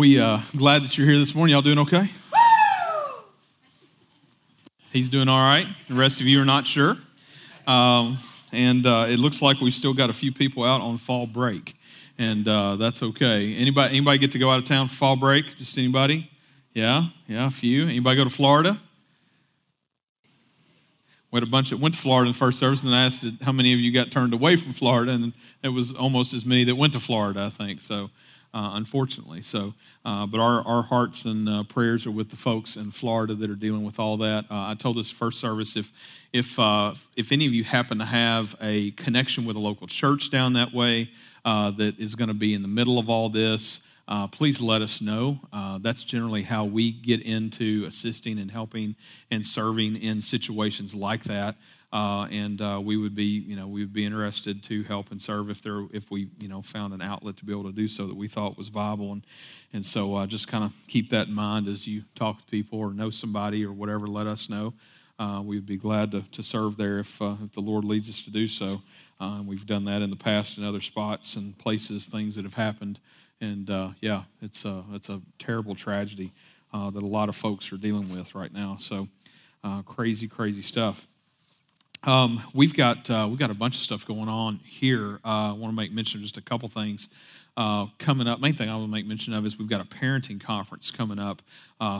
We uh, glad that you're here this morning. Y'all doing okay? He's doing all right. The rest of you are not sure. Um, and uh, it looks like we've still got a few people out on fall break, and uh, that's okay. Anybody, anybody get to go out of town for fall break? Just anybody? Yeah, yeah, a few. Anybody go to Florida? We had a bunch that went to Florida in the first service, and I asked how many of you got turned away from Florida, and it was almost as many that went to Florida, I think. So, uh, unfortunately, so uh, but our, our hearts and uh, prayers are with the folks in Florida that are dealing with all that. Uh, I told this first service if if uh, if any of you happen to have a connection with a local church down that way uh, that is going to be in the middle of all this. Uh, please let us know. Uh, that's generally how we get into assisting and helping and serving in situations like that. Uh, and uh, we would be, you know, we would be interested to help and serve if there, if we, you know, found an outlet to be able to do so that we thought was viable. And and so uh, just kind of keep that in mind as you talk to people or know somebody or whatever. Let us know. Uh, we would be glad to, to serve there if, if the Lord leads us to do so. we've done that in the past in other spots and places, things that have happened. And uh, yeah, it's a, it's a terrible tragedy uh, that a lot of folks are dealing with right now. So uh, crazy, crazy stuff. Um, we've got uh, we've got a bunch of stuff going on here. Uh, I want to make mention of just a couple things uh, coming up. Main thing I want to make mention of is we've got a parenting conference coming up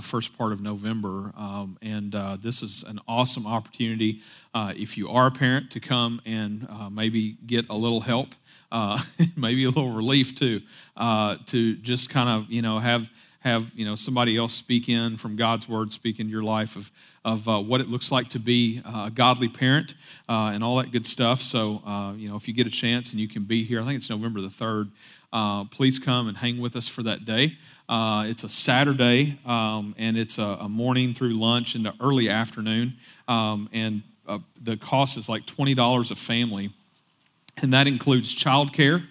first part of November, um, and this is an awesome opportunity if you are a parent to come and maybe get a little help uh, maybe a little relief too, uh, to just kind of you know have have you know somebody else speak in from God's word, speak in your life of of uh, what it looks like to be a godly parent uh, and all that good stuff. So uh, you know if you get a chance and you can be here, I think it's November the third. Uh, please come and hang with us for that day. it's a Saturday, um, and it's a, a, morning through lunch into early afternoon, um, and the cost is like twenty dollars a family and that includes childcare,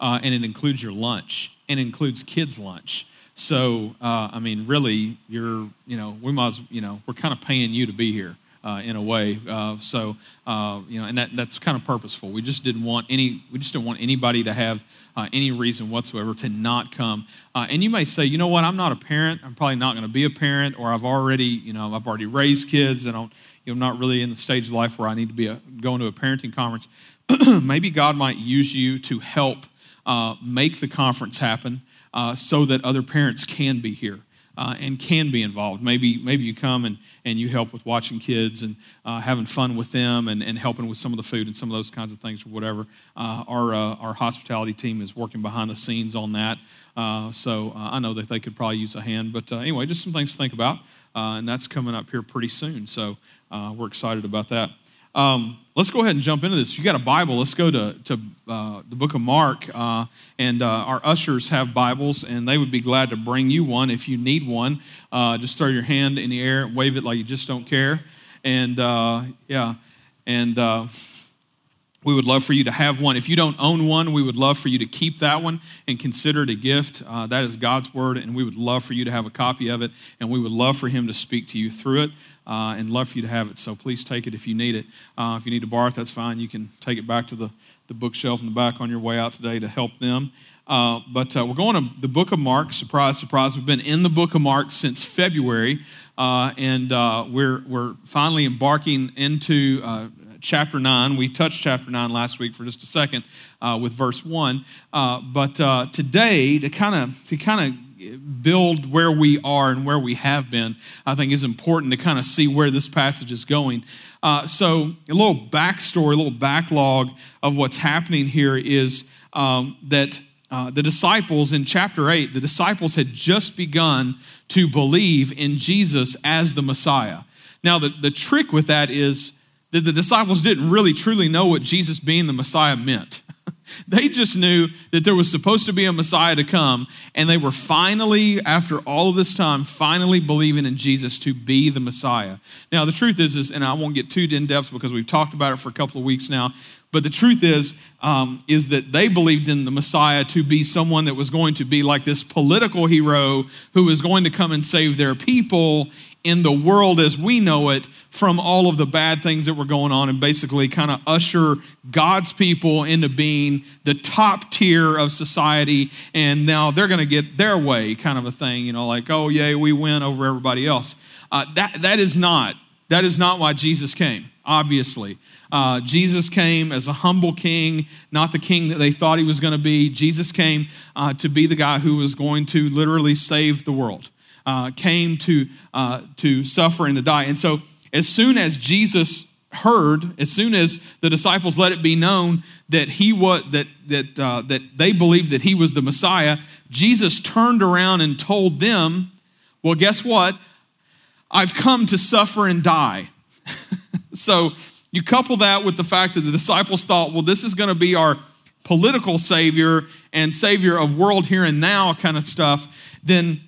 uh, and it includes your lunch, and includes kids' lunch. So, uh, I mean, really, you're, you know, we might, as, you know, we're kind of paying you to be here uh, in a way. Uh, so, uh, you know, and that, that's kind of purposeful. We just didn't want any, we just didn't want anybody to have uh, any reason whatsoever to not come. and you may say, you know what, I'm not a parent. I'm probably not going to be a parent, or I've already, you know, I've already raised kids, and I'm, you know, not really in the stage of life where I need to be a, going to a parenting conference. maybe God might use you to help uh, make the conference happen uh, so that other parents can be here uh, and can be involved. Maybe, maybe you come and, and you help with watching kids and uh, having fun with them and, and helping with some of the food and some of those kinds of things or whatever. Uh, our, uh, our hospitality team is working behind the scenes on that. so I know that they could probably use a hand. But anyway, just some things to think about. and that's coming up here pretty soon. So we're excited about that. Um, let's go ahead and jump into this. If you got a Bible, let's go to, to uh, the book of Mark. Uh, and uh, our ushers have Bibles, and they would be glad to bring you one if you need one. Uh, just throw your hand in the air, wave it like you just don't care. And uh, yeah, and uh, we would love for you to have one. If you don't own one, we would love for you to keep that one and consider it a gift. that is God's word, and we would love for you to have a copy of it, and we would love for Him to speak to you through it uh, and love for you to have it. So please take it if you need it. Uh, if you need to borrow it, that's fine. You can take it back to the, the bookshelf in the back on your way out today to help them. Uh, but uh, we're going to the book of Mark. Surprise, surprise. We've been in the book of Mark since February, uh, and uh, we're, we're finally embarking into chapter 9. We touched chapter 9 last week for just a second with verse 1. but today, to kind of to kind of build where we are and where we have been, I think is important to kind of see where this passage is going. Uh, so, a little backstory, a little backlog of what's happening here is um, that uh, the disciples in chapter 8, the disciples had just begun to believe in Jesus as the Messiah. Now, the, the trick with that is that the disciples didn't really truly know what Jesus being the Messiah meant. They just knew that there was supposed to be a Messiah to come, and they were finally, after all of this time, finally believing in Jesus to be the Messiah. Now, the truth is, is and I won't get too in depth because we've talked about it for a couple of weeks now. But the truth is, um, is that they believed in the Messiah to be someone that was going to be like this political hero who was going to come and save their people in the world as we know it from all of the bad things that were going on and basically kind of usher God's people into being the top tier of society. And now they're going to get their way, kind of a thing, you know, like, oh, yay, we win over everybody else. Uh, that, that is not. That is not why Jesus came, obviously. Uh, Jesus came as a humble king, not the king that they thought he was going to be. Jesus came uh, to be the guy who was going to literally save the world, uh, came to, uh, to suffer and to die. And so, as soon as Jesus heard, as soon as the disciples let it be known that he was that that uh, that they believed that he was the Messiah, Jesus turned around and told them, "Well, guess what? I've come to suffer and die." so you couple that with the fact that the disciples thought, well, this is going to be our political savior and savior of world here and now kind of stuff, then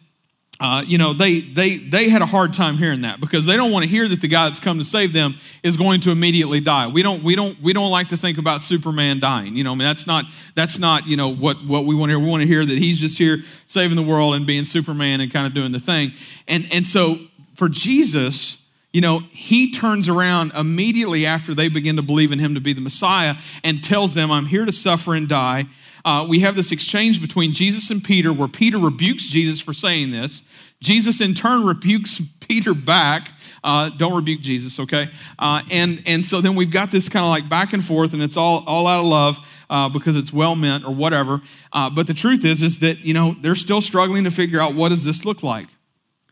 uh, you know they they they had a hard time hearing that because they don't want to hear that the guy that's come to save them is going to immediately die. We don't we don't we don't like to think about Superman dying. You know, I mean that's not that's not you know what what we want to hear. We want to hear that he's just here saving the world and being Superman and kind of doing the thing. And and so for Jesus, you know, he turns around immediately after they begin to believe in him to be the Messiah and tells them, I'm here to suffer and die. Uh, we have this exchange between Jesus and Peter where Peter rebukes Jesus for saying this. Jesus, in turn, rebukes Peter back. Uh, don't rebuke Jesus, okay? Uh, and, and so then we've got this kind of like back and forth, and it's all, all out of love uh, because it's well meant or whatever. Uh, but the truth is, is that, you know, they're still struggling to figure out what does this look like.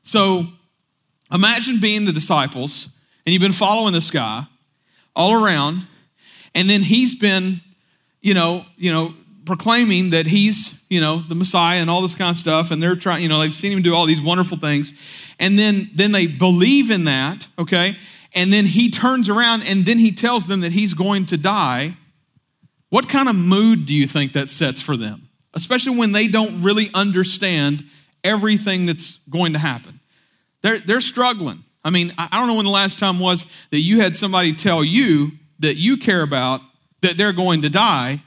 So Imagine being the disciples and you've been following this guy all around, and then he's been, you know, you know, proclaiming that he's, you know, the Messiah and all this kind of stuff, and they're trying, you know, they've seen him do all these wonderful things, and then then they believe in that, okay, and then he turns around and then he tells them that he's going to die. What kind of mood do you think that sets for them? Especially when they don't really understand everything that's going to happen. They're, they're struggling. I mean, I don't know when the last time was that you had somebody tell you that you care about that they're going to die,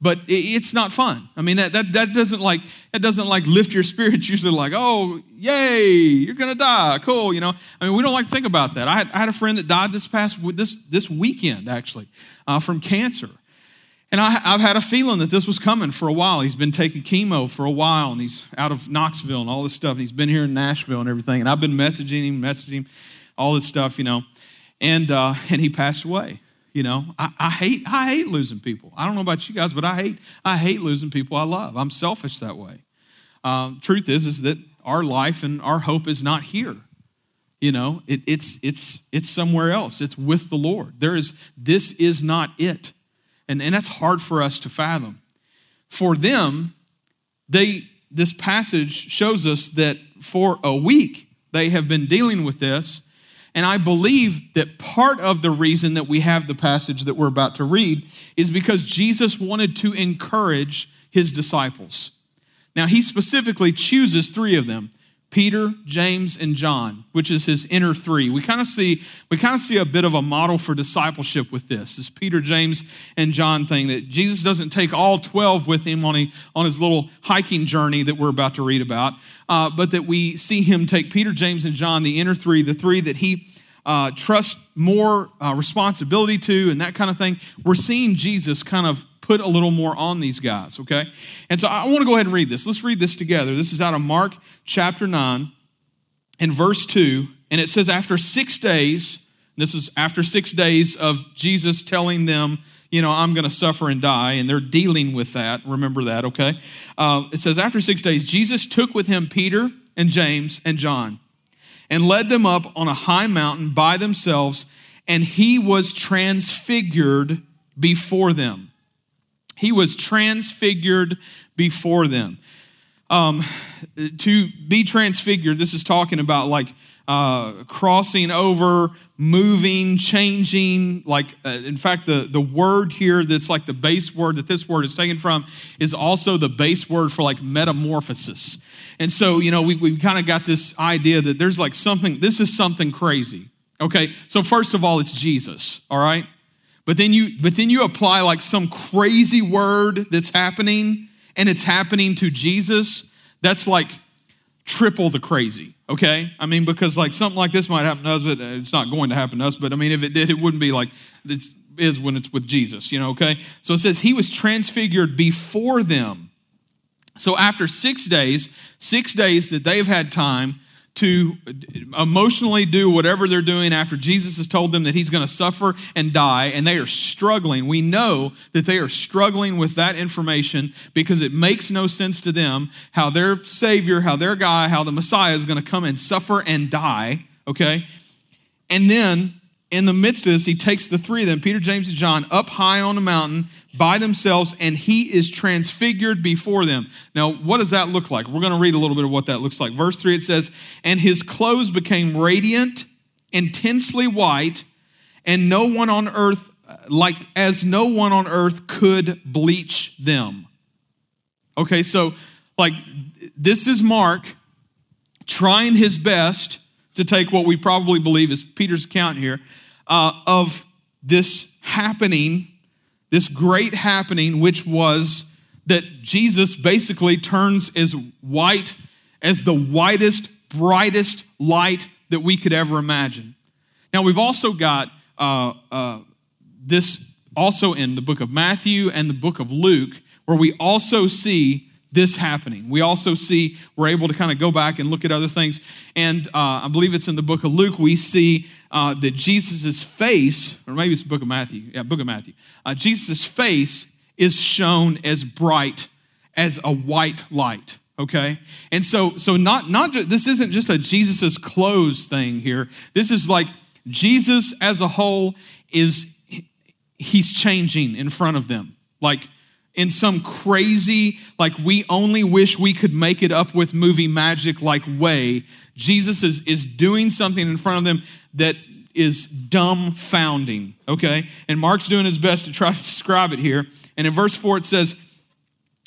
but it's not fun. I mean, that, that, that doesn't like, that doesn't like lift your spirits. Usually like, oh, yay, you're to die. Cool. You know, I mean, we don't like to think about that. I had, I had a friend that died this past, this, this weekend actually, uh, from cancer. And I, have had a feeling that this was coming for a while. He's been taking chemo for a while, and he's out of Knoxville and all this stuff. And he's been here in Nashville and everything. And I've been messaging him, messaging him, all this stuff, you know. And uh, and he passed away. You know, I, I hate I hate losing people. I don't know about you guys, but I hate I hate losing people I love. I'm selfish that way. Um, truth is is that our life and our hope is not here. You know, it, it's it's it's somewhere else. It's with the Lord. There is this is not it. And, and that's hard for us to fathom. For them, they this passage shows us that for a week they have been dealing with this. And I believe that part of the reason that we have the passage that we're about to read is because Jesus wanted to encourage his disciples. Now, he specifically chooses three of them Peter, James, and John, which is his inner three. We kind of see we kind of see a bit of a model for discipleship with this, this Peter, James, and John thing. That Jesus doesn't take all twelve with him on on his little hiking journey that we're about to read about, uh, but that we see him take Peter, James, and John, the inner three, the three that he uh, trusts more uh, responsibility to, and that kind of thing. We're seeing Jesus kind of put a little more on these guys, okay? And so I want to go ahead and read this. Let's read this together. This is out of Mark chapter 9 and verse 2. And it says, After six days, this is after six days of Jesus telling them, you know, I'm going to suffer and die, and they're dealing with that. Remember that, okay? Uh, it says, After six days, Jesus took with him Peter and James and John and led them up on a high mountain by themselves, and he was transfigured before them. He was transfigured before them. Um, to be transfigured, this is talking about like uh, crossing over, moving, changing. Like, uh, in fact, the, the word here that's like the base word that this word is taken from is also the base word for like metamorphosis. And so, you know, we, we've kind of got this idea that there's like something, this is something crazy. Okay, so first of all, it's Jesus, all right? But then you but then you apply like some crazy word that's happening and it's happening to Jesus, that's like triple the crazy, okay? I mean, because like something like this might happen to us, but uh, it's not going to happen to us. But I mean, if it did, it wouldn't be like it is when it's with Jesus, you know, okay? So it says he was transfigured before them. So after six days, six days that they've had time to emotionally do whatever they're doing after Jesus has told them that he's going to suffer and die, and they are struggling. We know that they are struggling with that information because it makes no sense to them how their Savior, how their guy, how the Messiah is going to come and suffer and die, okay? And then in the midst of this, he takes the three of them, Peter, James, and John, up high on a mountain by themselves, and he is transfigured before them. Now, what does that look like? We're going to read a little bit of what that looks like. Verse 3 it says, And his clothes became radiant, intensely white, and no one on earth, like as no one on earth could bleach them. Okay, so like this is Mark trying his best to take what we probably believe is Peter's account here uh, of this happening, this great happening, which was that Jesus basically turns as white as the whitest, brightest light that we could ever imagine. Now, we've also got uh, uh, this also in the book of Matthew and the book of Luke, where we also see this happening. We also see, we're able to kind of go back and look at other things. And uh, I believe it's in the book of Luke, we see uh, that Jesus' face, or maybe it's book of Matthew, yeah, book of Matthew, uh, Jesus' face is shown as bright as a white light okay and so so not not this isn't just a jesus's clothes thing here this is like jesus as a whole is he's changing in front of them like in some crazy, like we only wish we could make it up with movie magic like way. Jesus is, is doing something in front of them that is dumbfounding, okay? And Mark's doing his best to try to describe it here. And in verse 4, it says,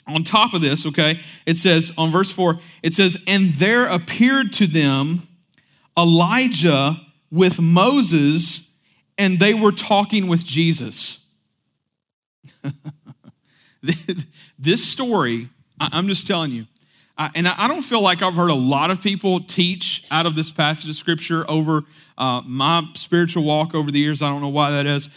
on top of this, okay, it says, on verse 4, it says, and there appeared to them Elijah with Moses, and they were talking with Jesus. this story, I'm just telling you, and I don't feel like I've heard a lot of people teach out of this passage of scripture over uh, my spiritual walk over the years. I don't know why that is.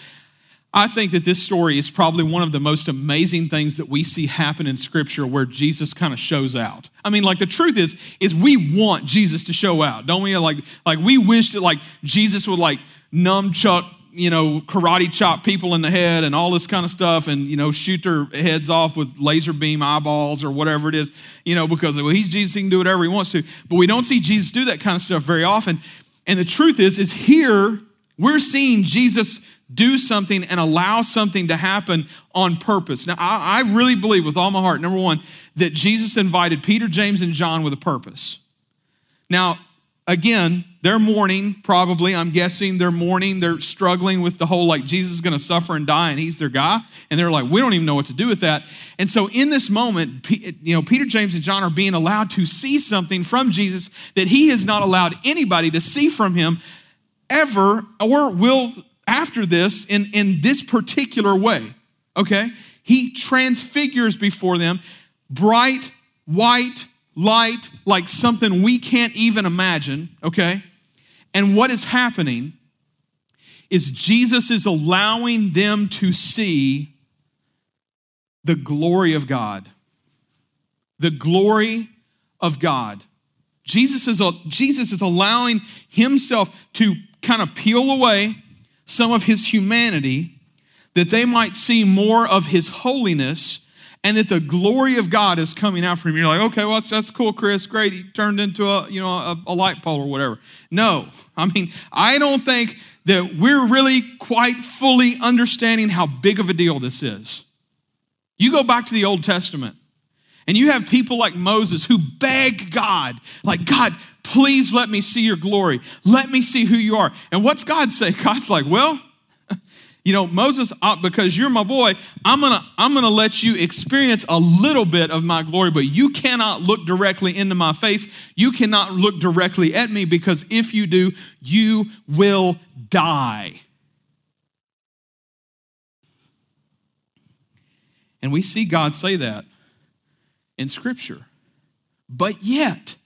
I think that this story is probably one of the most amazing things that we see happen in scripture where Jesus kind of shows out. I mean, like the truth is, is we want Jesus to show out, don't we? Like, like we wish that like Jesus would like nunchuck you know, karate chop people in the head and all this kind of stuff and, you know, shoot their heads off with laser beam eyeballs or whatever it is, you know, because well, he's Jesus, he can do whatever he wants to. But we don't see Jesus do that kind of stuff very often. And the truth is, is here we're seeing Jesus do something and allow something to happen on purpose. Now, I, I really believe with all my heart, number one, that Jesus invited Peter, James, and John with a purpose. Now, again, they're mourning, probably. I'm guessing they're mourning. They're struggling with the whole like Jesus is going to suffer and die and he's their guy. And they're like, we don't even know what to do with that. And so in this moment, you know, Peter, James, and John are being allowed to see something from Jesus that he has not allowed anybody to see from him ever or will after this in, in this particular way. Okay? He transfigures before them bright, white, light like something we can't even imagine, okay? And what is happening is Jesus is allowing them to see the glory of God. The glory of God. Jesus is, Jesus is allowing himself to kind of peel away some of his humanity that they might see more of his holiness and that the glory of God is coming out from him. You're like, okay, well, that's, that's cool, Chris. Great. He turned into a, you know, a, a light pole or whatever. No, I mean, I don't think that we're really quite fully understanding how big of a deal this is. You go back to the Old Testament and you have people like Moses who beg God, like, God, please let me see your glory. Let me see who you are. And what's God say? God's like, well, you know, Moses, uh, because you're my boy, I'm gonna, I'm gonna let you experience a little bit of my glory, but you cannot look directly into my face. You cannot look directly at me because if you do, you will die. And we see God say that in Scripture. But yet,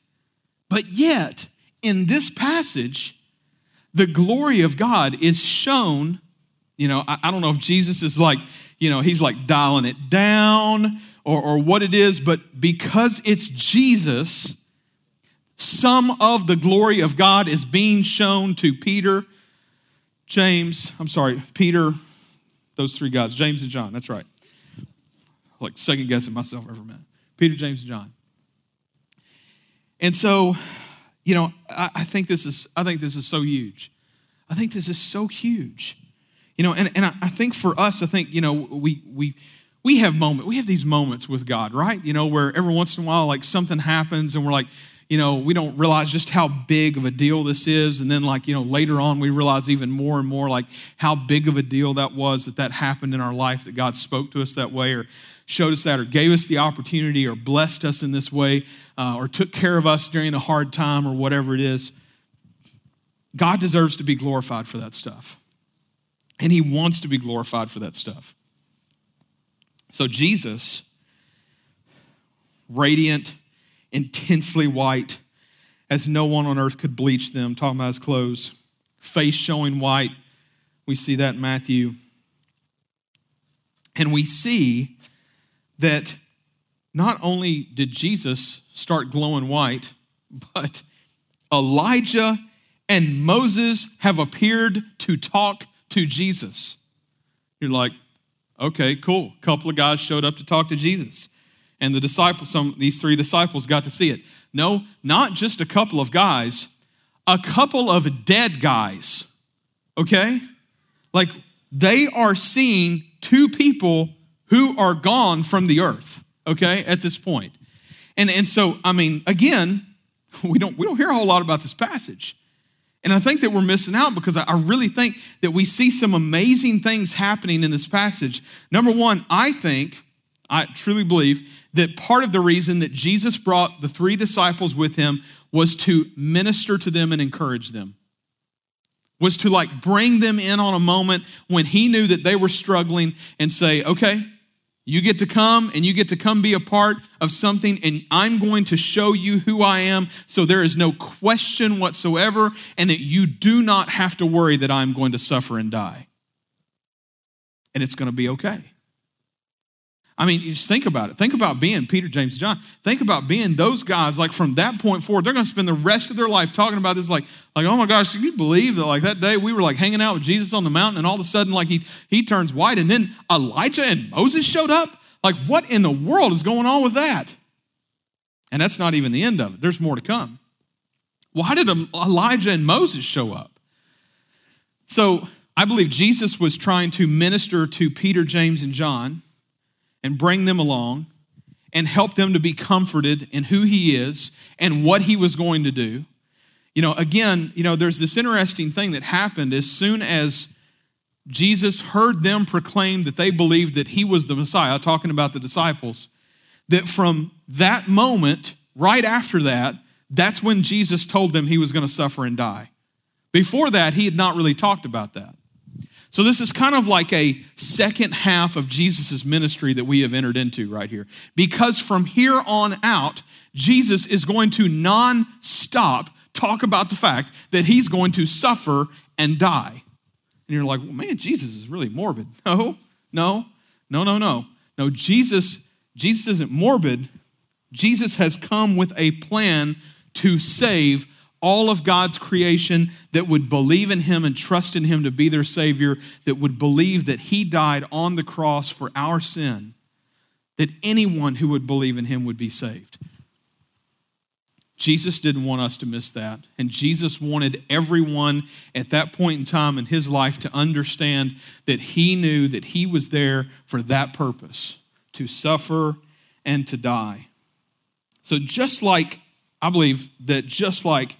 but yet, in this passage, the glory of God is shown. You know, I, I don't know if Jesus is like, you know, he's like dialing it down or, or what it is, but because it's Jesus, some of the glory of God is being shown to Peter, James, I'm sorry, Peter, those three guys, James and John, that's right. Like second guessing myself every minute. Peter, James, and John. And so, you know, I, I, think this is I think this is so huge. I think this is so huge. You know, and, and I, think for us, I think, you know, we we we have moments, we have these moments with God, right? You know, where every once in a while, like something happens and we're like, you know, we don't realize just how big of a deal this is. And then, like, you know, later on, we realize even more and more, like, how big of a deal that was that that happened in our life, that God spoke to us that way, or showed us that, or gave us the opportunity, or blessed us in this way, uh, or took care of us during a hard time, or whatever it is. God deserves to be glorified for that stuff. And He wants to be glorified for that stuff. So, Jesus, radiant, intensely white, as no one on earth could bleach them, talking about his clothes, face showing white. We see that in Matthew. And we see that not only did Jesus start glowing white, but Elijah and Moses have appeared to talk to Jesus. You're like, okay, cool. A couple of guys showed up to talk to Jesus and the disciples, some these three disciples got to see it. No, not just a couple of guys, a couple of dead guys. Okay? Like they are seeing two people who are gone from the earth, okay, at this point. And, and so, I mean, again, we don't, we don't hear a whole lot about this passage. And I think that we're missing out because I really think that we see some amazing things happening in this passage. Number one, I think, I truly believe that part of the reason that Jesus brought the three disciples with him was to minister to them and encourage them. Was to like bring them in on a moment when he knew that they were struggling and say, okay, you get to come and you get to come be a part of something, and I'm going to show you who I am so there is no question whatsoever, and that you do not have to worry that I'm going to suffer and die. And it's going to be okay. I mean, just think about it. Think about being Peter, James, John. Think about being those guys. Like from that point forward, they're going to spend the rest of their life talking about this. Like, like, oh my gosh, can you believe that? Like that day we were like hanging out with Jesus on the mountain, and all of a sudden, like he he turns white, and then Elijah and Moses showed up. Like, what in the world is going on with that? And that's not even the end of it. There's more to come. Why did Elijah and Moses show up? So I believe Jesus was trying to minister to Peter, James, and John and bring them along and help them to be comforted in who he is and what he was going to do. You know, again, you know, there's this interesting thing that happened as soon as Jesus heard them proclaim that they believed that he was the Messiah, talking about the disciples, that from that moment, right after that, that's when Jesus told them he was going to suffer and die. Before that, he had not really talked about that. So, this is kind of like a second half of Jesus' ministry that we have entered into right here. Because from here on out, Jesus is going to non stop talk about the fact that he's going to suffer and die. And you're like, well, man, Jesus is really morbid. No, no, no, no, no. No, Jesus, Jesus isn't morbid. Jesus has come with a plan to save all of God's creation that would believe in him and trust in him to be their Savior, that would believe that he died on the cross for our sin, that anyone who would believe in him would be saved. Jesus didn't want us to miss that. And Jesus wanted everyone at that point in time in his life to understand that he knew that he was there for that purpose to suffer and to die. So, just like, I believe that just like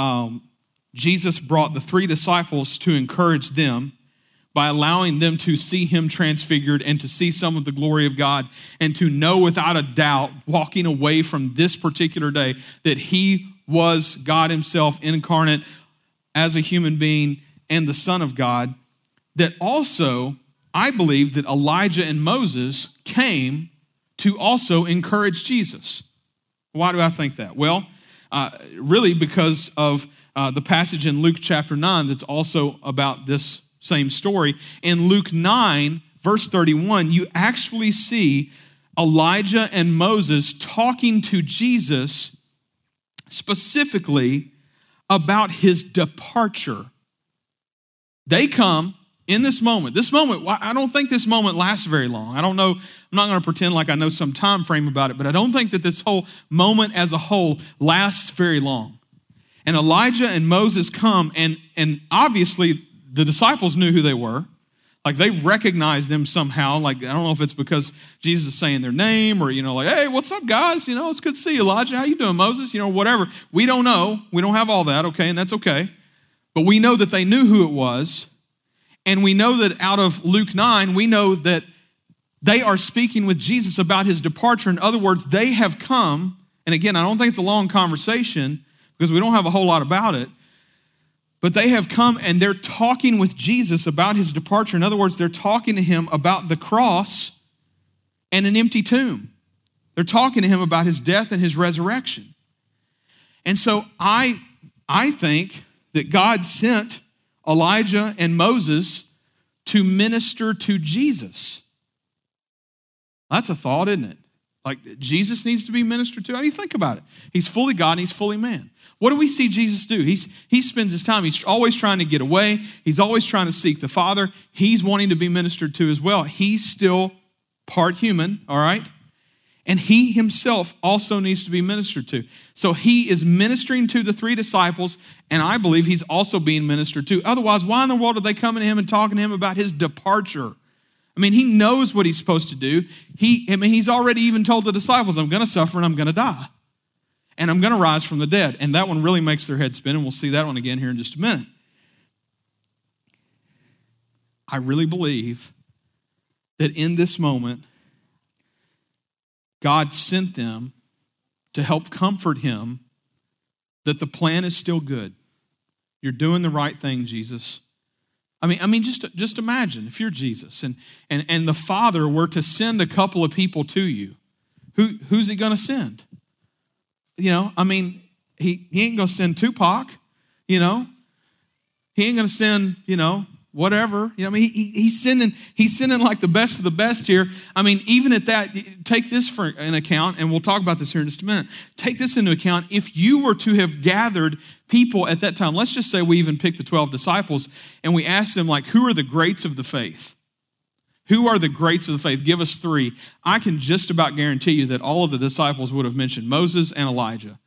um, Jesus brought the three disciples to encourage them by allowing them to see him transfigured and to see some of the glory of God and to know without a doubt, walking away from this particular day, that he was God himself incarnate as a human being and the Son of God. That also I believe that Elijah and Moses came to also encourage Jesus. Why do I think that? Well, uh, really because of uh, the passage in Luke chapter 9 that's also about this same story. In Luke 9, verse 31, you actually see Elijah and Moses talking to Jesus specifically about his departure. They come in this moment. This moment, I don't think this moment lasts very long. I don't know, I'm not going to pretend like I know some time frame about it, but I don't think that this whole moment as a whole lasts very long. And Elijah and Moses come, and, and obviously the disciples knew who they were. Like they recognized them somehow. Like, I don't know if it's because Jesus is saying their name or, you know, like, hey, what's up, guys? You know, it's good to see you, Elijah. How you doing, Moses? You know, whatever. We don't know. We don't have all that, okay, and that's okay. But we know that they knew who it was. And we know that out of Luke 9, we know that they are speaking with Jesus about his departure. In other words, they have come, and again, I don't think it's a long conversation because we don't have a whole lot about it. But they have come and they're talking with Jesus about his departure. In other words, they're talking to him about the cross and an empty tomb. They're talking to him about his death and his resurrection. And so I, I think that God sent Elijah and Moses to minister to Jesus. That's a thought, isn't it? Like Jesus needs to be ministered to. Do you think about it? He's fully God and he's fully man. What do we see Jesus do? He's, he spends his time, he's always trying to get away. He's always trying to seek the Father. He's wanting to be ministered to as well. He's still part human, all right? And he himself also needs to be ministered to. So he is ministering to the three disciples, and I believe he's also being ministered to. Otherwise, why in the world are they coming to him and talking to him about his departure? I mean, he knows what he's supposed to do. He, I mean, he's already even told the disciples, I'm going to suffer and I'm going to die and I'm going to rise from the dead. And that one really makes their head spin, and we'll see that one again here in just a minute. I really believe that in this moment, God sent them to help comfort him that the plan is still good. You're doing the right thing, Jesus. I mean, I mean, just, just imagine if you're Jesus and, and, and the Father were to send a couple of people to you. Who, who's he going to send? you know, I mean, he, he ain't gonna send Tupac, you know. He ain't gonna send, you know, whatever. You know, I mean, he, he's sending he's sending like the best of the best here. I mean, even at that, take this for an account, and we'll talk about this here in just a minute. Take this into account. If you were to have gathered people at that time, let's just say we even picked the twelve disciples, and we asked them like, who are the greats of the faith? Who are the greats of the faith? Give us three. I can just about guarantee you that all of the disciples would have mentioned Moses and Elijah.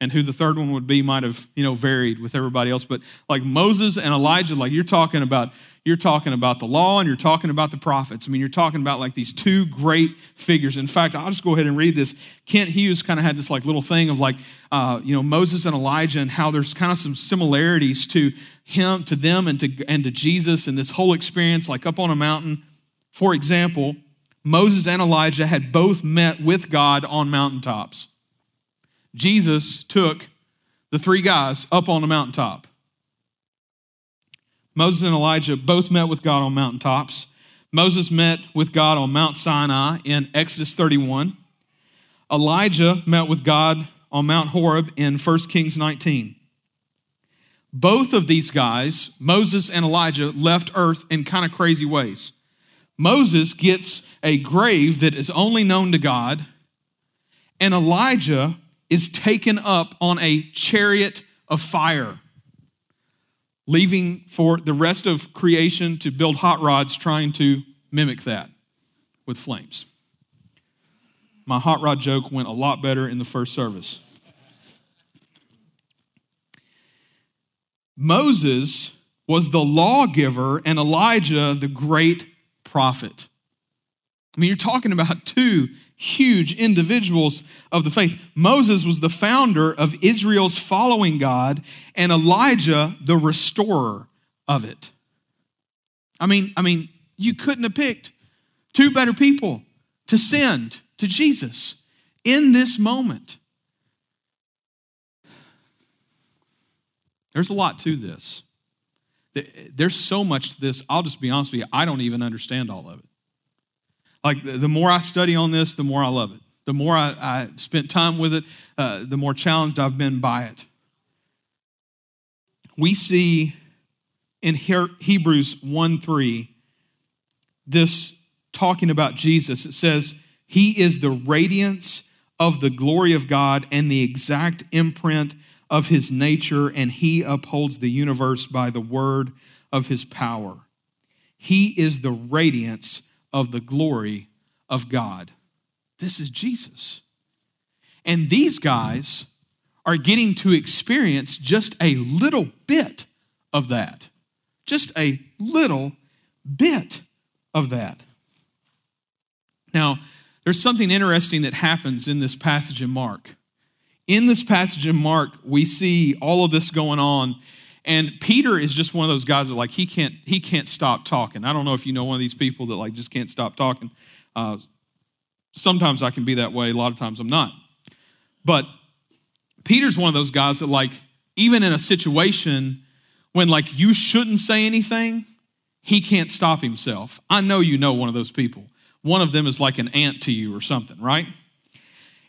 And who the third one would be might have, you know, varied with everybody else. But like Moses and Elijah, like you're talking about, you're talking about the law and you're talking about the prophets. I mean, you're talking about like these two great figures. In fact, I'll just go ahead and read this. Kent Hughes kind of had this like little thing of like, uh, you know, Moses and Elijah and how there's kind of some similarities to him, to them, and to and to Jesus and this whole experience, like up on a mountain for example, Moses and Elijah had both met with God on mountaintops. Jesus took the three guys up on the mountaintop. Moses and Elijah both met with God on mountaintops. Moses met with God on Mount Sinai in Exodus 31. Elijah met with God on Mount Horeb in 1 Kings 19. Both of these guys, Moses and Elijah, left earth in kind of crazy ways. Moses gets a grave that is only known to God, and Elijah is taken up on a chariot of fire, leaving for the rest of creation to build hot rods trying to mimic that with flames. My hot rod joke went a lot better in the first service. Moses was the lawgiver and Elijah the great prophet. I mean, you're talking about two huge individuals of the faith. Moses was the founder of Israel's following God, and Elijah the restorer of it. I mean, I mean, you couldn't have picked two better people to send to Jesus in this moment. There's a lot to this. there's so much to this. I'll just be honest with you, I don't even understand all of it. Like the more I study on this, the more I love it. The more I, I spent time with it, uh, the more challenged I've been by it. We see in Hebrews 1 3 this talking about Jesus. It says, He is the radiance of the glory of God and the exact imprint of his nature, and he upholds the universe by the word of his power. He is the radiance of the glory of God. This is Jesus. And these guys are getting to experience just a little bit of that. Just a little bit of that. Now, there's something interesting that happens in this passage in Mark. In this passage in Mark, we see all of this going on, and Peter is just one of those guys that like he can't he can't stop talking. I don't know if you know one of these people that like just can't stop talking. Uh, sometimes I can be that way. A lot of times I'm not. But Peter's one of those guys that like even in a situation when like you shouldn't say anything, he can't stop himself. I know you know one of those people one of them is like an ant to you or something, right?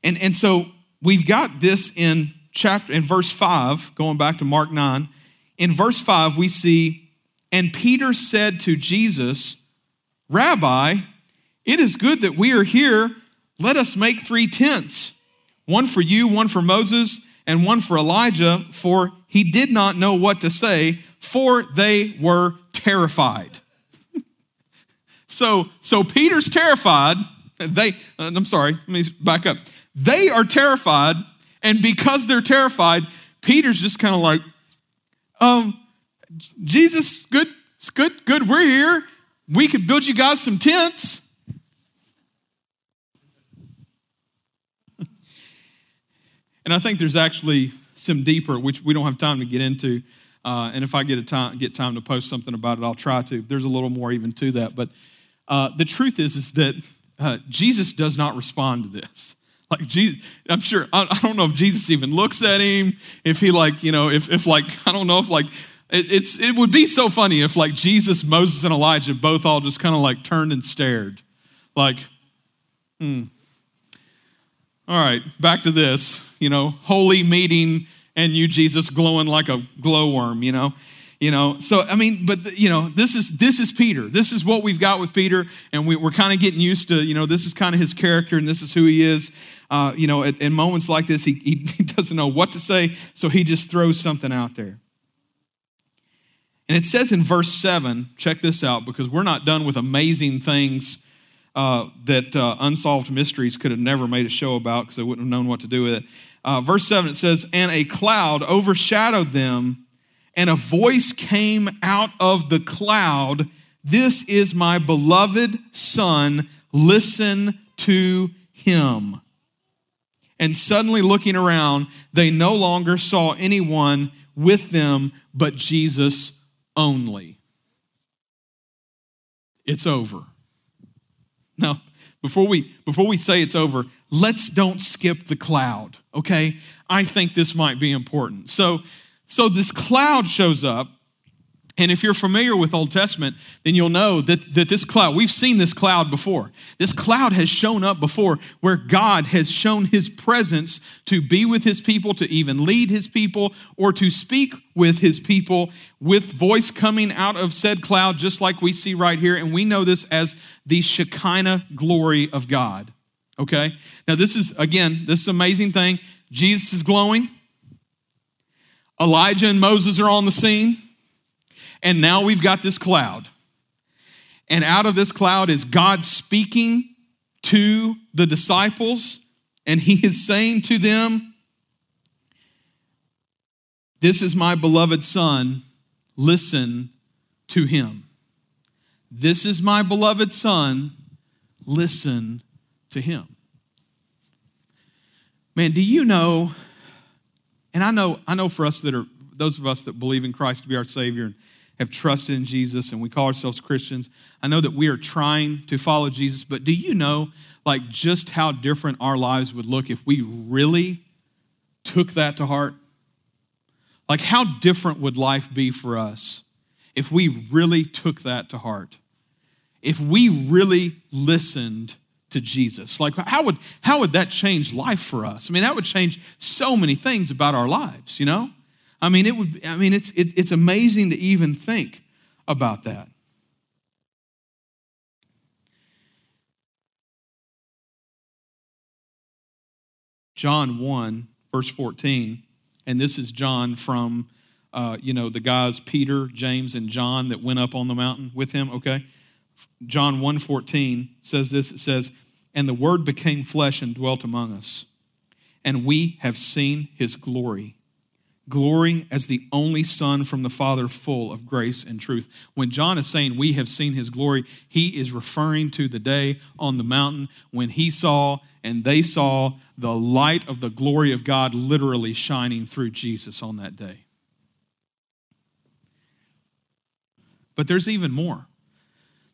And, and so we've got this in chapter in verse 5, going back to Mark 9. In verse 5, we see, and Peter said to Jesus, Rabbi, it is good that we are here. Let us make three tents one for you, one for Moses, and one for Elijah, for he did not know what to say, for they were terrified. So, so Peter's terrified. They, uh, I'm sorry, let me back up. They are terrified, and because they're terrified, Peter's just kind of like, um, Jesus, good, it's good, good, we're here. We could build you guys some tents. and I think there's actually some deeper, which we don't have time to get into. Uh, and if I get a time, get time to post something about it, I'll try to. There's a little more even to that, but uh, the truth is, is that uh, Jesus does not respond to this. Like Jesus, I'm sure, I, I, don't know if Jesus even looks at him, if he like, you know, if, if like, I don't know if like, it, it's, it would be so funny if like Jesus, Moses, and Elijah both all just kind of like turned and stared. Like, hmm. All right, back to this, you know, holy meeting and you, Jesus, glowing like a glowworm, you know you know so i mean but you know this is this is peter this is what we've got with peter and we, are kind of getting used to you know this is kind of his character and this is who he is uh, you know at, at, moments like this he, he doesn't know what to say so he just throws something out there and it says in verse 7 check this out because we're not done with amazing things uh, that uh, unsolved mysteries could have never made a show about because they wouldn't have known what to do with it uh, verse 7 it says and a cloud overshadowed them and a voice came out of the cloud This is my beloved Son, listen to him. And suddenly looking around, they no longer saw anyone with them but Jesus only. It's over. Now, before we before we say it's over, let's don't skip the cloud, okay? I think this might be important. So, so this cloud shows up. And if you're familiar with Old Testament, then you'll know that, that this cloud, we've seen this cloud before. This cloud has shown up before where God has shown his presence to be with his people, to even lead his people, or to speak with his people with voice coming out of said cloud, just like we see right here. And we know this as the Shekinah glory of God. Okay? Now, this is, again, this is amazing thing. Jesus is glowing. Elijah and Moses are on the scene, and now we've got this cloud. And out of this cloud is God speaking to the disciples, and he is saying to them, This is my beloved Son, listen to him. This is my beloved Son, listen to him. Man, do you know and I know, I know for us that are those of us that believe in Christ to be our Savior and have trusted in Jesus and we call ourselves Christians, I know that we are trying to follow Jesus, but do you know like just how different our lives would look if we really took that to heart? Like how different would life be for us if we really took that to heart, if we really listened to Jesus. Like, how would, how would that change life for us? I mean, that would change so many things about our lives, you know? I mean, it would, I mean, it's, it, it's amazing to even think about that. John 1, verse 14, and this is John from, uh, you know, the guys Peter, James, and John that went up on the mountain with him, okay? John 1:14 says this it says and the word became flesh and dwelt among us and we have seen his glory glory as the only son from the father full of grace and truth when John is saying we have seen his glory he is referring to the day on the mountain when he saw and they saw the light of the glory of God literally shining through Jesus on that day but there's even more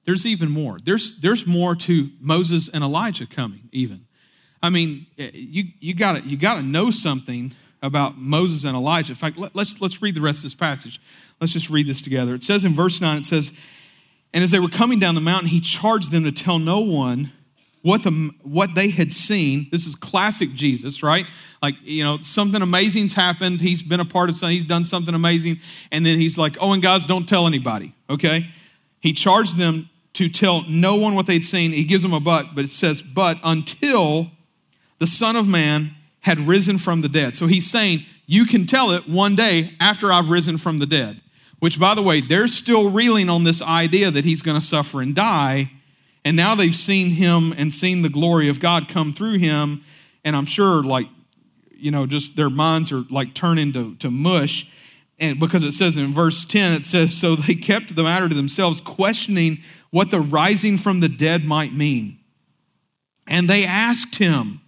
there's even more. There's, there's more to Moses and Elijah coming, even. I mean, eh, you, you got you to know something about Moses and Elijah. In fact, let, let's, let's read the rest of this passage. Let's just read this together. It says in verse 9, it says, And as they were coming down the mountain, he charged them to tell no one what, the, what they had seen. This is classic Jesus, right? Like, you know, something amazing's happened. He's been a part of something, he's done something amazing. And then he's like, Oh, and guys, don't tell anybody, okay? He charged them to tell no one what they'd seen. He gives them a but, but it says, but until the Son of Man had risen from the dead. So he's saying, you can tell it one day after I've risen from the dead. Which, by the way, they're still reeling on this idea that he's going to suffer and die. And now they've seen him and seen the glory of God come through him. And I'm sure, like, you know, just their minds are like turning to, to mush. And because it says in verse 10, it says, So they kept the matter to themselves, questioning what the rising from the dead might mean. And they asked him,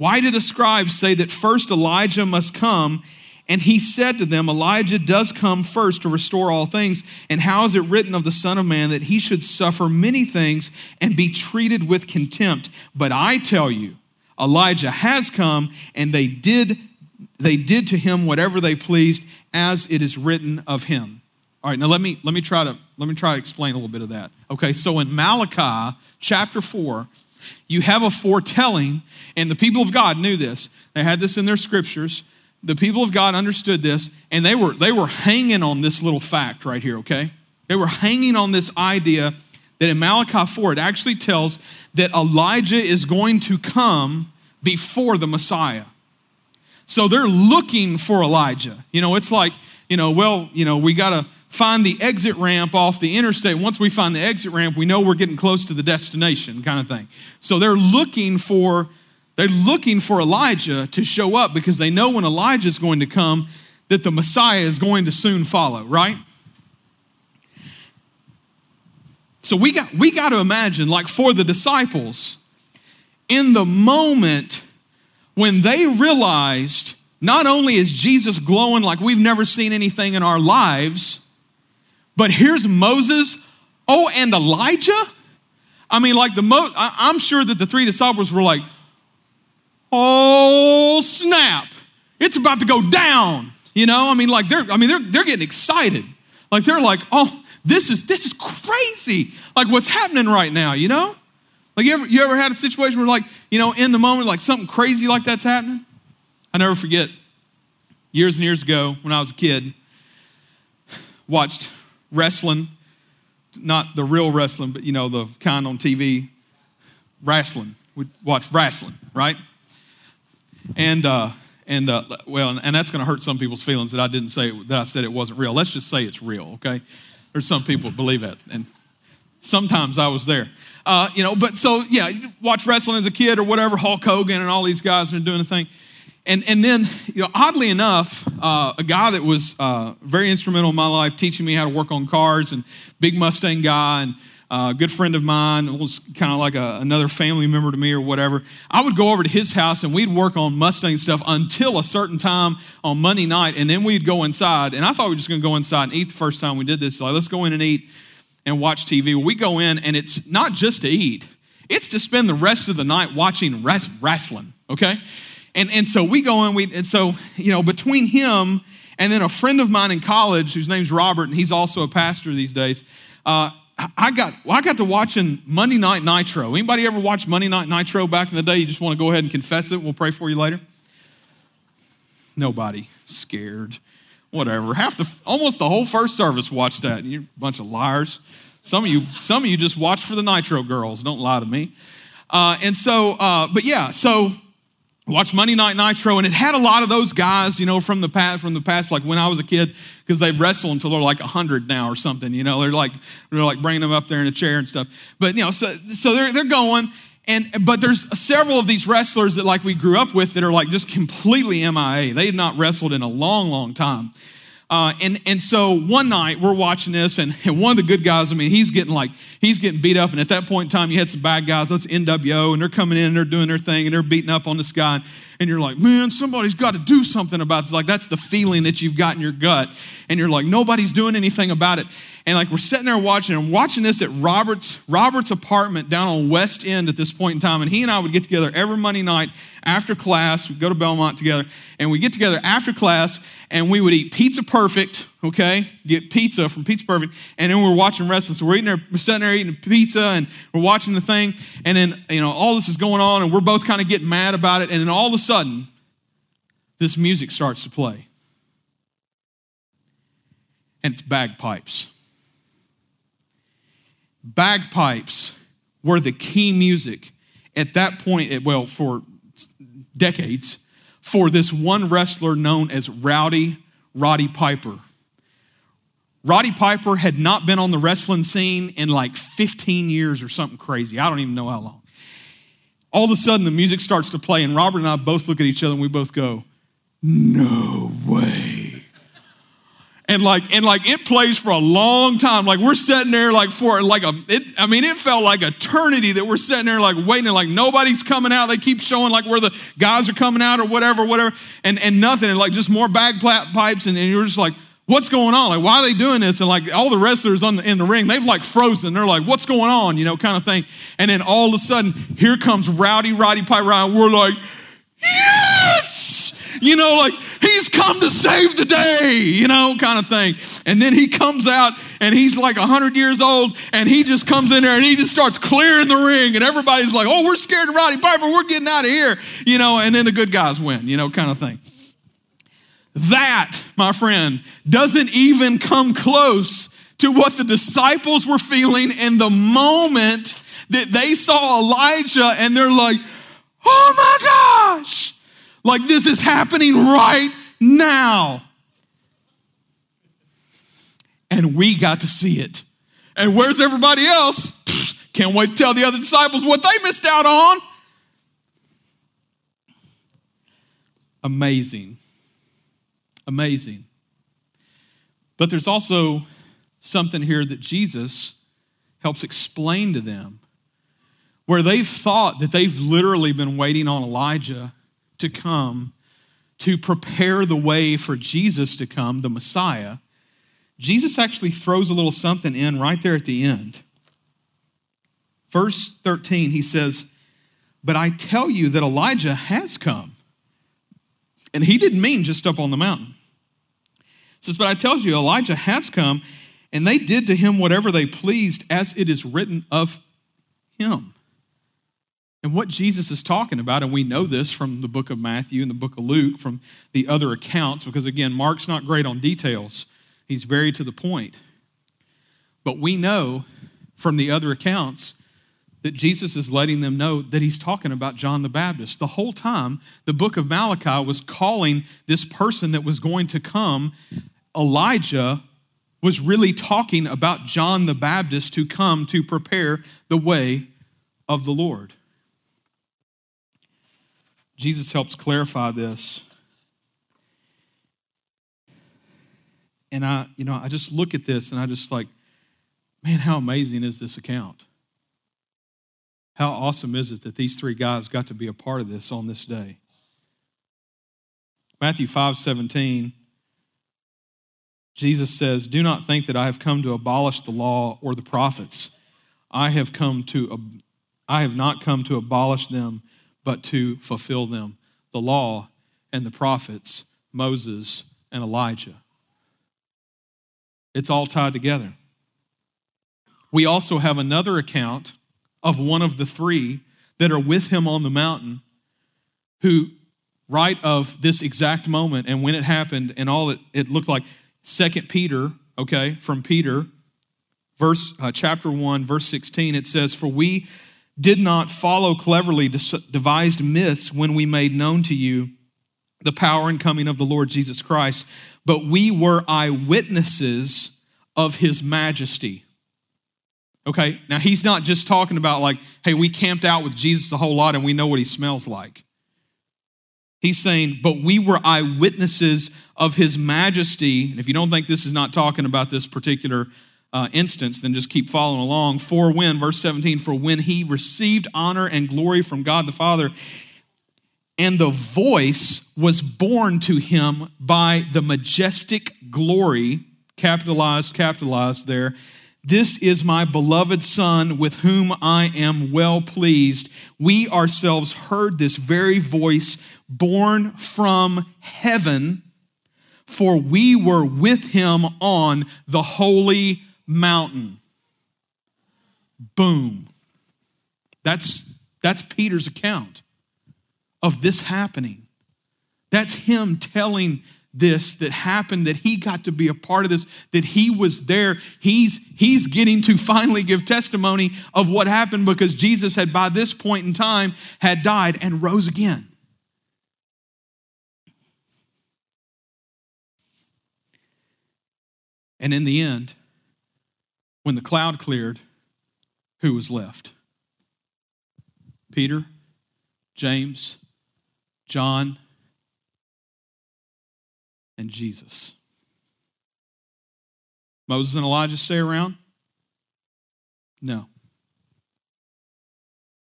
Why do the scribes say that first Elijah must come? And he said to them, Elijah does come first to restore all things. And how is it written of the Son of Man that he should suffer many things and be treated with contempt? But I tell you, Elijah has come, and they did, they did to him whatever they pleased, as it is written of him. All right, now let me let me try to let me try to explain a little bit of that. Okay, so in Malachi chapter 4, you have a foretelling, and the people of God knew this. They had this in their scriptures. The people of God understood this, and they were they were hanging on this little fact right here, okay? They were hanging on this idea that in Malachi 4, it actually tells that Elijah is going to come before the Messiah. So they're looking for Elijah. You know, it's like, you know, well, you know, we got to find the exit ramp off the interstate. Once we find the exit ramp, we know we're getting close to the destination, kind of thing. So they're looking for they're looking for Elijah to show up because they know when Elijah is going to come that the Messiah is going to soon follow, right? So we got we got to imagine like for the disciples in the moment when they realized not only is Jesus glowing like we've never seen anything in our lives, but here's Moses, oh, and Elijah. I mean, like the Mo, I'm sure that the three disciples were like, oh snap, it's about to go down. You know, I mean, like they're, I mean, they're they're getting excited. Like they're like, oh, this is this is crazy. Like what's happening right now, you know? Like you ever you ever had a situation where like, you know, in the moment, like something crazy like that's happening? I never forget years and years ago when I was a kid, watched wrestling, not the real wrestling, but you know, the kind on TV, wrestling. We watch wrestling, right? And, uh, and uh, well, and that's going to hurt some people's feelings that I didn't say that I said it wasn't real. Let's just say it's real, okay? There's some people believe it, and sometimes I was there, uh, you know. But so yeah, watch wrestling as a kid or whatever, Hulk Hogan and all these guys are doing the thing. And, and then, you know, oddly enough, uh, a guy that was uh, very instrumental in my life, teaching me how to work on cars, and big Mustang guy, and uh, a good friend of mine, was kind of like a, another family member to me or whatever. I would go over to his house and we'd work on Mustang stuff until a certain time on Monday night, and then we'd go inside. And I thought we were just going to go inside and eat the first time we did this. Like, let's go in and eat and watch TV. We go in, and it's not just to eat; it's to spend the rest of the night watching wrestling. Okay. And, and so we go in, we, and so, you know, between him And then a friend of mine in college, whose name's Robert, and he's also a pastor these days, uh, I got well, I got to watching Monday Night Nitro. Anybody ever watch Monday Night Nitro back in the day? You just want to go ahead and confess it. We'll pray for you later. Nobody scared. Whatever. Half the almost the whole first service watched that. You're a bunch of liars. Some of you, some of you just watched for the Nitro girls. Don't lie to me. Uh, and so, uh, but yeah, so watch Monday Night Nitro, and it had a lot of those guys, you know, from the past, from the past, like when I was a kid, because they wrestle until they're like hundred now or something. You know, they're like they're like bringing them up there in a chair and stuff. But you know, so so they're they're going, and but there's several of these wrestlers that like we grew up with that are like just completely MIA. They had not wrestled in a long, long time. Uh, and, and so one night we're watching this, and, and one of the good guys, I mean, he's getting like, he's getting beat up. And at that point in time, you had some bad guys, that's NWO, and they're coming in and they're doing their thing and they're beating up on this guy. And you're like, man, somebody's got to do something about this. Like, that's the feeling that you've got in your gut. And you're like, nobody's doing anything about it. And like, we're sitting there watching, and watching this at Robert's, Robert's apartment down on West End at this point in time. And he and I would get together every Monday night after class. We'd go to Belmont together, and we get together after class, and we would eat Pizza Perfect, okay? Get pizza from Pizza Perfect, and then we are watching wrestling. So we're eating there, we're sitting there eating pizza, and we're watching the thing, and then you know all this is going on, and we're both kind of getting mad about it, and then all of a sudden, this music starts to play, and it's bagpipes. Bagpipes were the key music at that point, eh, well, for decades for this one wrestler known as Rowdy Roddy Piper. Roddy Piper had not been on the wrestling scene in like 15 years or something crazy. I don't even know how long. All of a sudden, the music starts to play, and Robert and I both look at each other and we both go, No way. And like and like it plays for a long time. Like we're sitting there like for like a it, i mean it felt like eternity that we're sitting there like waiting like nobody's coming out. They keep showing like where the guys are coming out or whatever whatever. And and nothing. And like just more bagpipes and, and you're just like what's going on? Like why are they doing this? And like all the wrestlers on the, in the ring they've like frozen. They're like what's going on? You know kind of thing. And then all of a sudden here comes rowdy roddy piper and we're like yes! You know, like he's come to save the day, you know, kind of thing. And then he comes out and he's like 100 years old and he just comes in there and he just starts clearing the ring. And everybody's like, oh, we're scared of Roddy Piper, we're getting out of here, you know, and then the good guys win, you know, kind of thing. That, my friend, doesn't even come close to what the disciples were feeling in the moment that they saw Elijah and they're like, oh my gosh, like this is happening right now. And we got to see it. And where's everybody else? Can't wait to tell the other disciples what they missed out on. Amazing. Amazing. But there's also something here that Jesus helps explain to them where they've thought that they've literally been waiting on Elijah to come to prepare the way for Jesus to come, the Messiah, Jesus actually throws a little something in right there at the end. Verse 13, he says, But I tell you that Elijah has come. And he didn't mean just up on the mountain. He says, But I tell you, Elijah has come, and they did to him whatever they pleased, as it is written of him. And what Jesus is talking about, and we know this from the book of Matthew and the book of Luke, from the other accounts, because again, Mark's not great on details, he's very to the point. But we know from the other accounts that Jesus is letting them know that he's talking about John the Baptist. The whole time, the book of Malachi was calling this person that was going to come, Elijah, was really talking about John the Baptist to come to prepare the way of the Lord. Jesus helps clarify this. And I, you know, I just look at this and I just like, man, how amazing is this account? How awesome is it that these three guys got to be a part of this on this day? Matthew 5 17, Jesus says, Do not think that I have come to abolish the law or the prophets. I have come to, I have not come to abolish them, but to fulfill them. The law and the prophets, Moses, and Elijah. It's all tied together. We also have another account of one of the three that are with him on the mountain who right of this exact moment and when it happened and all it, it looked like second peter okay from peter verse uh, chapter 1 verse 16 it says for we did not follow cleverly devised myths when we made known to you the power and coming of the lord jesus christ but we were eyewitnesses of his majesty okay now he's not just talking about like hey we camped out with jesus a whole lot and we know what he smells like He's saying, but we were eyewitnesses of his majesty. And if you don't think this is not talking about this particular uh, instance, then just keep following along. For when, verse 17, for when he received honor and glory from God the Father, and the voice was borne to him by the majestic glory, capitalized, capitalized there. This is my beloved Son with whom I am well pleased. We ourselves heard this very voice borne from heaven, for we were with him on the holy mountain. Boom. That's, that's Peter's account of this happening. That's him telling this that happened that he got to be a part of this that he was there he's he's getting to finally give testimony of what happened because jesus had by this point in time had died and rose again And in the end, when the cloud cleared, who was left? Peter, James, John, and Jesus. Moses and Elijah stay around? No.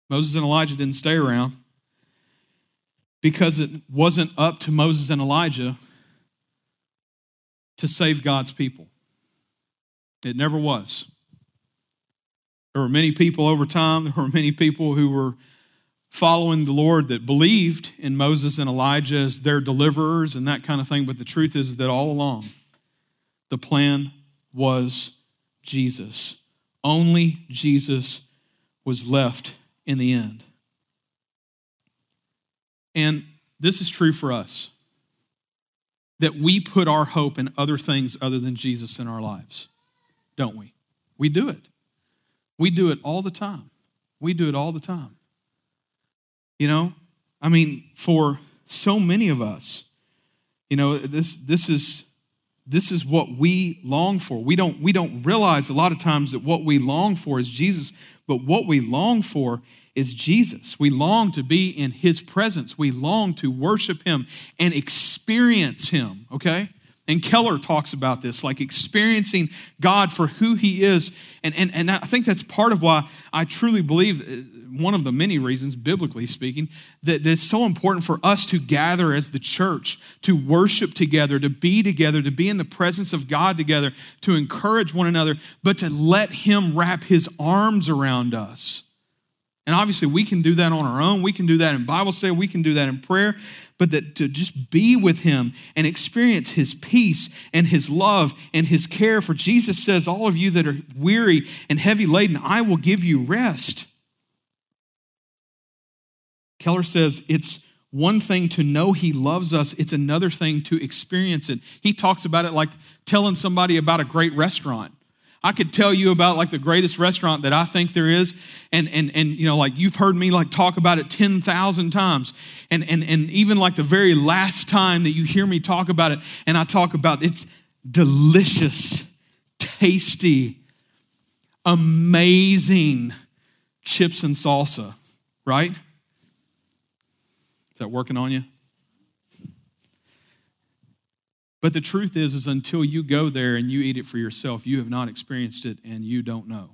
Moses and Elijah didn't stay around because it wasn't up to Moses and Elijah to save God's people. It never was. There were many people over time, there were many people who were following the Lord that believed in Moses and Elijah as their deliverers and that kind of thing. But the truth is that all along, the plan was Jesus. Only Jesus was left in the end. And this is true for us that we put our hope in other things other than Jesus in our lives don't we? We do it. We do it all the time. We do it all the time. You know, I mean, for so many of us, you know, this this is this is what we long for. We don't we don't realize a lot of times that what we long for is Jesus, but what we long for is Jesus. We long to be in his presence. We long to worship him and experience him, okay? And Keller talks about this, like experiencing God for who He is. And, and, and I think that's part of why I truly believe, uh, one of the many reasons, biblically speaking, that it's so important for us to gather as the church, to worship together, to be together, to be in the presence of God together, to encourage one another, but to let Him wrap His arms around us. And obviously, we can do that on our own. We can do that in Bible study. We can do that in prayer but that to just be with him and experience his peace and his love and his care. For Jesus says, All of you that are weary and heavy laden, I will give you rest. Keller says, It's one thing to know he loves us, it's another thing to experience it. He talks about it like telling somebody about a great restaurant. I could tell you about like the greatest restaurant that I think there is. And, and, and you know, like you've heard me like talk about it 10,000 times. And, and, and even like the very last time that you hear me talk about it, and I talk about it's delicious, tasty, amazing chips and salsa, right? Is that working on you? But the truth is, is until you go there and you eat it for yourself, you have not experienced it and you don't know.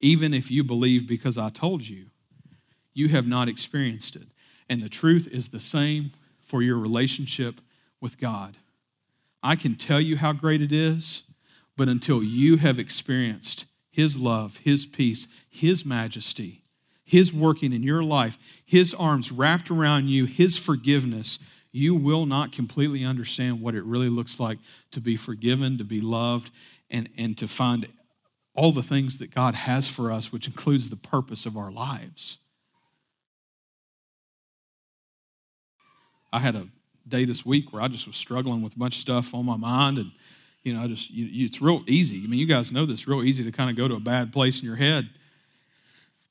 Even if you believe because I told you, you have not experienced it. And the truth is the same for your relationship with God. I can tell you how great it is, but until you have experienced His love, His peace, His majesty, His working in your life, His arms wrapped around you, His forgiveness, you will not completely understand what it really looks like to be forgiven, to be loved, and, and to find all the things that God has for us, which includes the purpose of our lives. I had a day this week where I just was struggling with a bunch of stuff on my mind, and you know, I just you, you, it's real easy. I mean, you guys know this. Real easy to kind of go to a bad place in your head.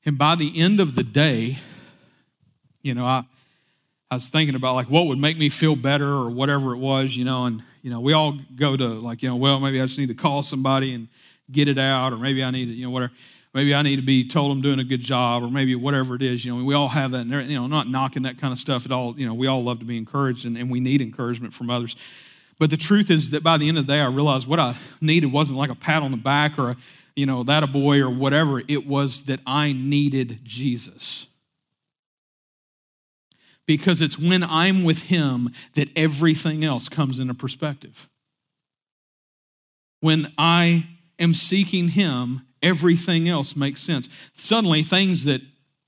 And by the end of the day, you know, I I was thinking about like what would make me feel better or whatever it was, you know, and you know, we all go to like, you know, well, maybe I just need to call somebody and get it out, or maybe I need to, you know, whatever. Maybe I need to be told I'm doing a good job, or maybe whatever it is. You know, we all have that. You know, not knocking that kind of stuff at all. You know, we all love to be encouraged, and, and we need encouragement from others. But the truth is that by the end of the day, I realized what I needed wasn't like a pat on the back or a, you know, that a boy or whatever. It was that I needed Jesus. Because it's when I'm with Him that everything else comes into perspective. When I am seeking Him, everything else makes sense. Suddenly, things that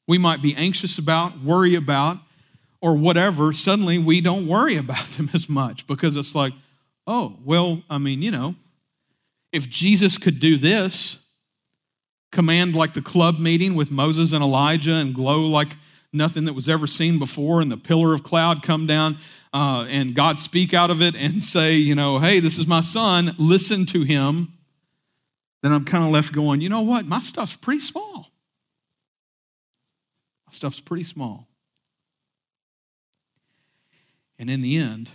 we might be anxious about, worry about, or whatever, suddenly we don't worry about them as much because it's like, oh, well, I mean, you know, if Jesus could do this, command like the club meeting with Moses and Elijah and glow like nothing that was ever seen before, and the pillar of cloud come down uh, and God speak out of it and say, you know, hey, this is my son, listen to him then I'm kind of left going, you know what? My stuff's pretty small. My stuff's pretty small. And in the end,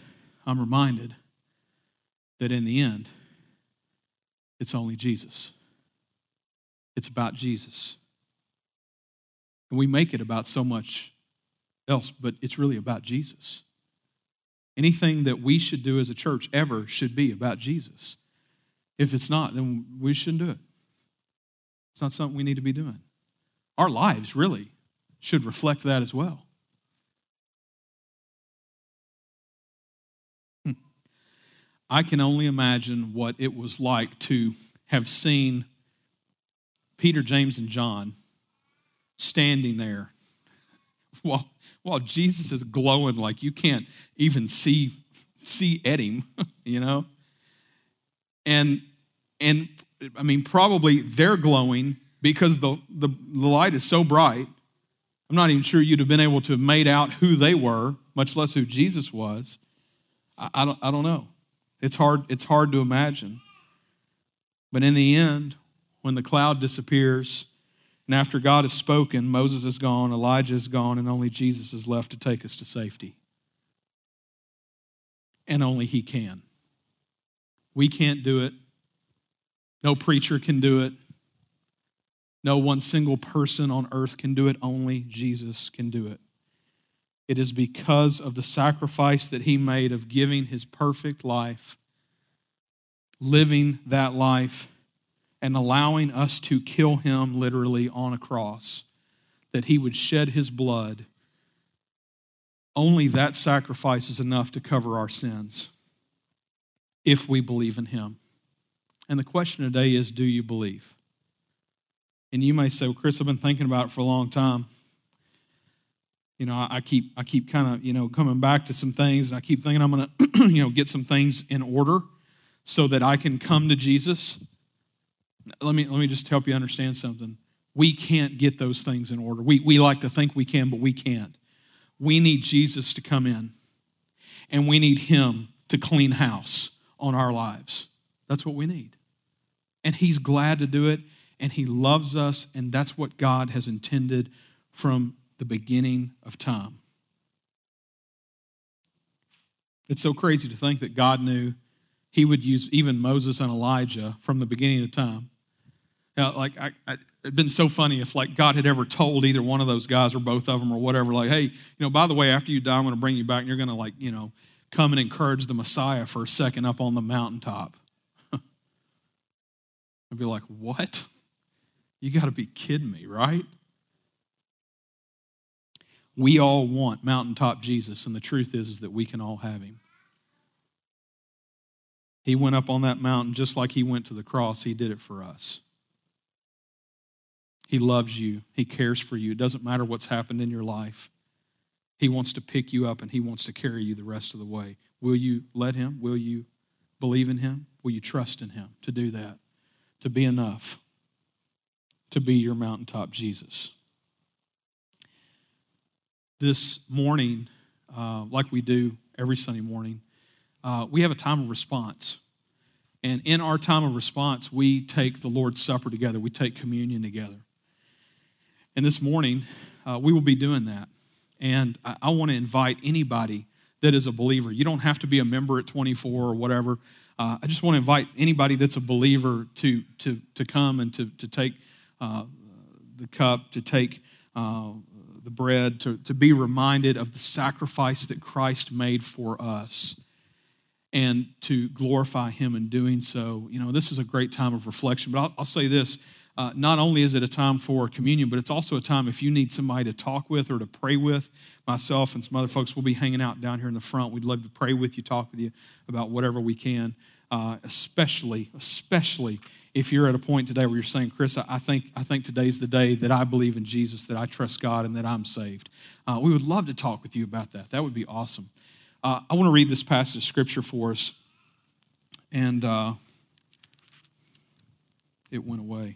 I'm reminded that in the end, it's only Jesus. It's about Jesus. And we make it about so much else, but it's really about Jesus. Anything that we should do as a church ever should be about Jesus. If it's not, then we shouldn't do it. It's not something we need to be doing. Our lives really should reflect that as well. Hmm. I can only imagine what it was like to have seen Peter, James, and John standing there while, while Jesus is glowing like you can't even see, see at him, you know? And and I mean, probably they're glowing because the, the, the light is so bright. I'm not even sure you'd have been able to have made out who they were, much less who Jesus was. I, I, don't, I don't know. It's hard, it's hard to imagine. But in the end, when the cloud disappears, and after God has spoken, Moses is gone, Elijah is gone, and only Jesus is left to take us to safety. And only He can. We can't do it. No preacher can do it. No one single person on earth can do it. Only Jesus can do it. It is because of the sacrifice that he made of giving his perfect life, living that life, and allowing us to kill him literally on a cross, that he would shed his blood. Only that sacrifice is enough to cover our sins if we believe in him. And the question today is do you believe? And you may say, well, Chris, I've been thinking about it for a long time. You know, I keep I keep kind of, you know, coming back to some things and I keep thinking I'm gonna, you know, get some things in order so that I can come to Jesus. Let me let me just help you understand something. We can't get those things in order. We, we like to think we can, but we can't. We need Jesus to come in, and we need Him to clean house on our lives. That's what we need. And He's glad to do it, and He loves us, and that's what God has intended from the beginning of time. It's so crazy to think that God knew He would use even Moses and Elijah from the beginning of time. Now, like, I, I it'd been so funny if like God had ever told either one of those guys or both of them or whatever, like, hey, you know, by the way, after you die, I'm going to bring you back and you're going to like, you know, come and encourage the Messiah for a second up on the mountaintop. I'd be like, what? You got to be kidding me, right? We all want mountaintop Jesus, and the truth is, is that we can all have him. He went up on that mountain just like he went to the cross. He did it for us. He loves you. He cares for you. It doesn't matter what's happened in your life. He wants to pick you up and He wants to carry you the rest of the way. Will you let Him? Will you believe in Him? Will you trust in Him to do that? To be enough? To be your mountaintop Jesus? This morning, uh, like we do every Sunday morning, uh, we have a time of response. And in our time of response, we take the Lord's Supper together, we take communion together. And this morning, uh, we will be doing that. And I, I want to invite anybody that is a believer. You don't have to be a member at 24 or whatever. Uh, I just want to invite anybody that's a believer to, to, to come and to, to take uh, the cup, to take uh, the bread, to, to be reminded of the sacrifice that Christ made for us and to glorify Him in doing so. You know, this is a great time of reflection, but I'll, I'll say this uh, not only is it a time for communion, but it's also a time if you need somebody to talk with or to pray with. Myself and some other folks will be hanging out down here in the front. We'd love to pray with you, talk with you about whatever we can, uh, especially, especially if you're at a point today where you're saying, Chris, I think, I think today's the day that I believe in Jesus, that I trust God, and that I'm saved. Uh, we would love to talk with you about that. That would be awesome. Uh, I want to read this passage of scripture for us. And uh, it went away.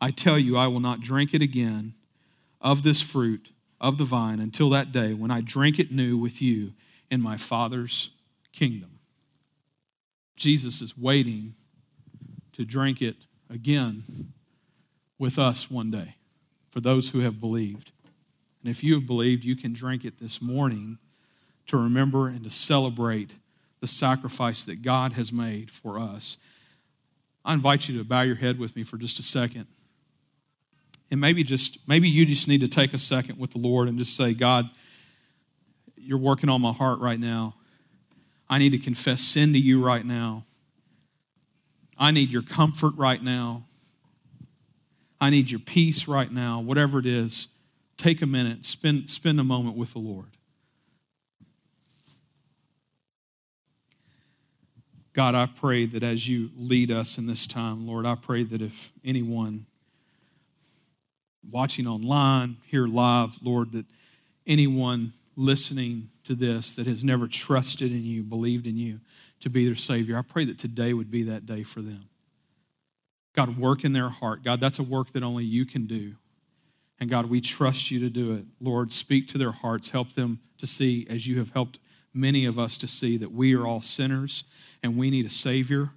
I tell you, I will not drink it again of this fruit of the vine until that day when I drink it new with you in my Father's kingdom. Jesus is waiting to drink it again with us one day for those who have believed. And if you have believed, you can drink it this morning to remember and to celebrate the sacrifice that God has made for us. I invite you to bow your head with me for just a second. And maybe just maybe you just need to take a second with the Lord and just say, God, you're working on my heart right now. I need to confess sin to you right now. I need your comfort right now. I need your peace right now. Whatever it is, take a minute, spend, spend a moment with the Lord. God, I pray that as you lead us in this time, Lord, I pray that if anyone watching online, here live, Lord, that anyone listening to this that has never trusted in you, believed in you to be their Savior, I pray that today would be that day for them. God, work in their heart. God, that's a work that only you can do. And God, we trust you to do it. Lord, speak to their hearts. Help them to see, as you have helped many of us to see, that we are all sinners and we need a Savior.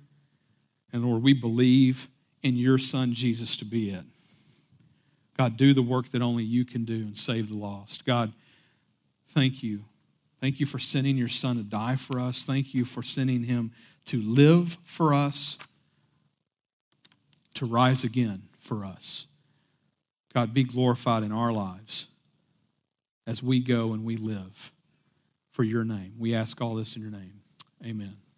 And Lord, we believe in your Son, Jesus, to be it. God, do the work that only you can do and save the lost. God, thank you. Thank you for sending your Son to die for us. Thank you for sending him to live for us, to rise again for us. God, be glorified in our lives as we go and we live for your name. We ask all this in your name. Amen.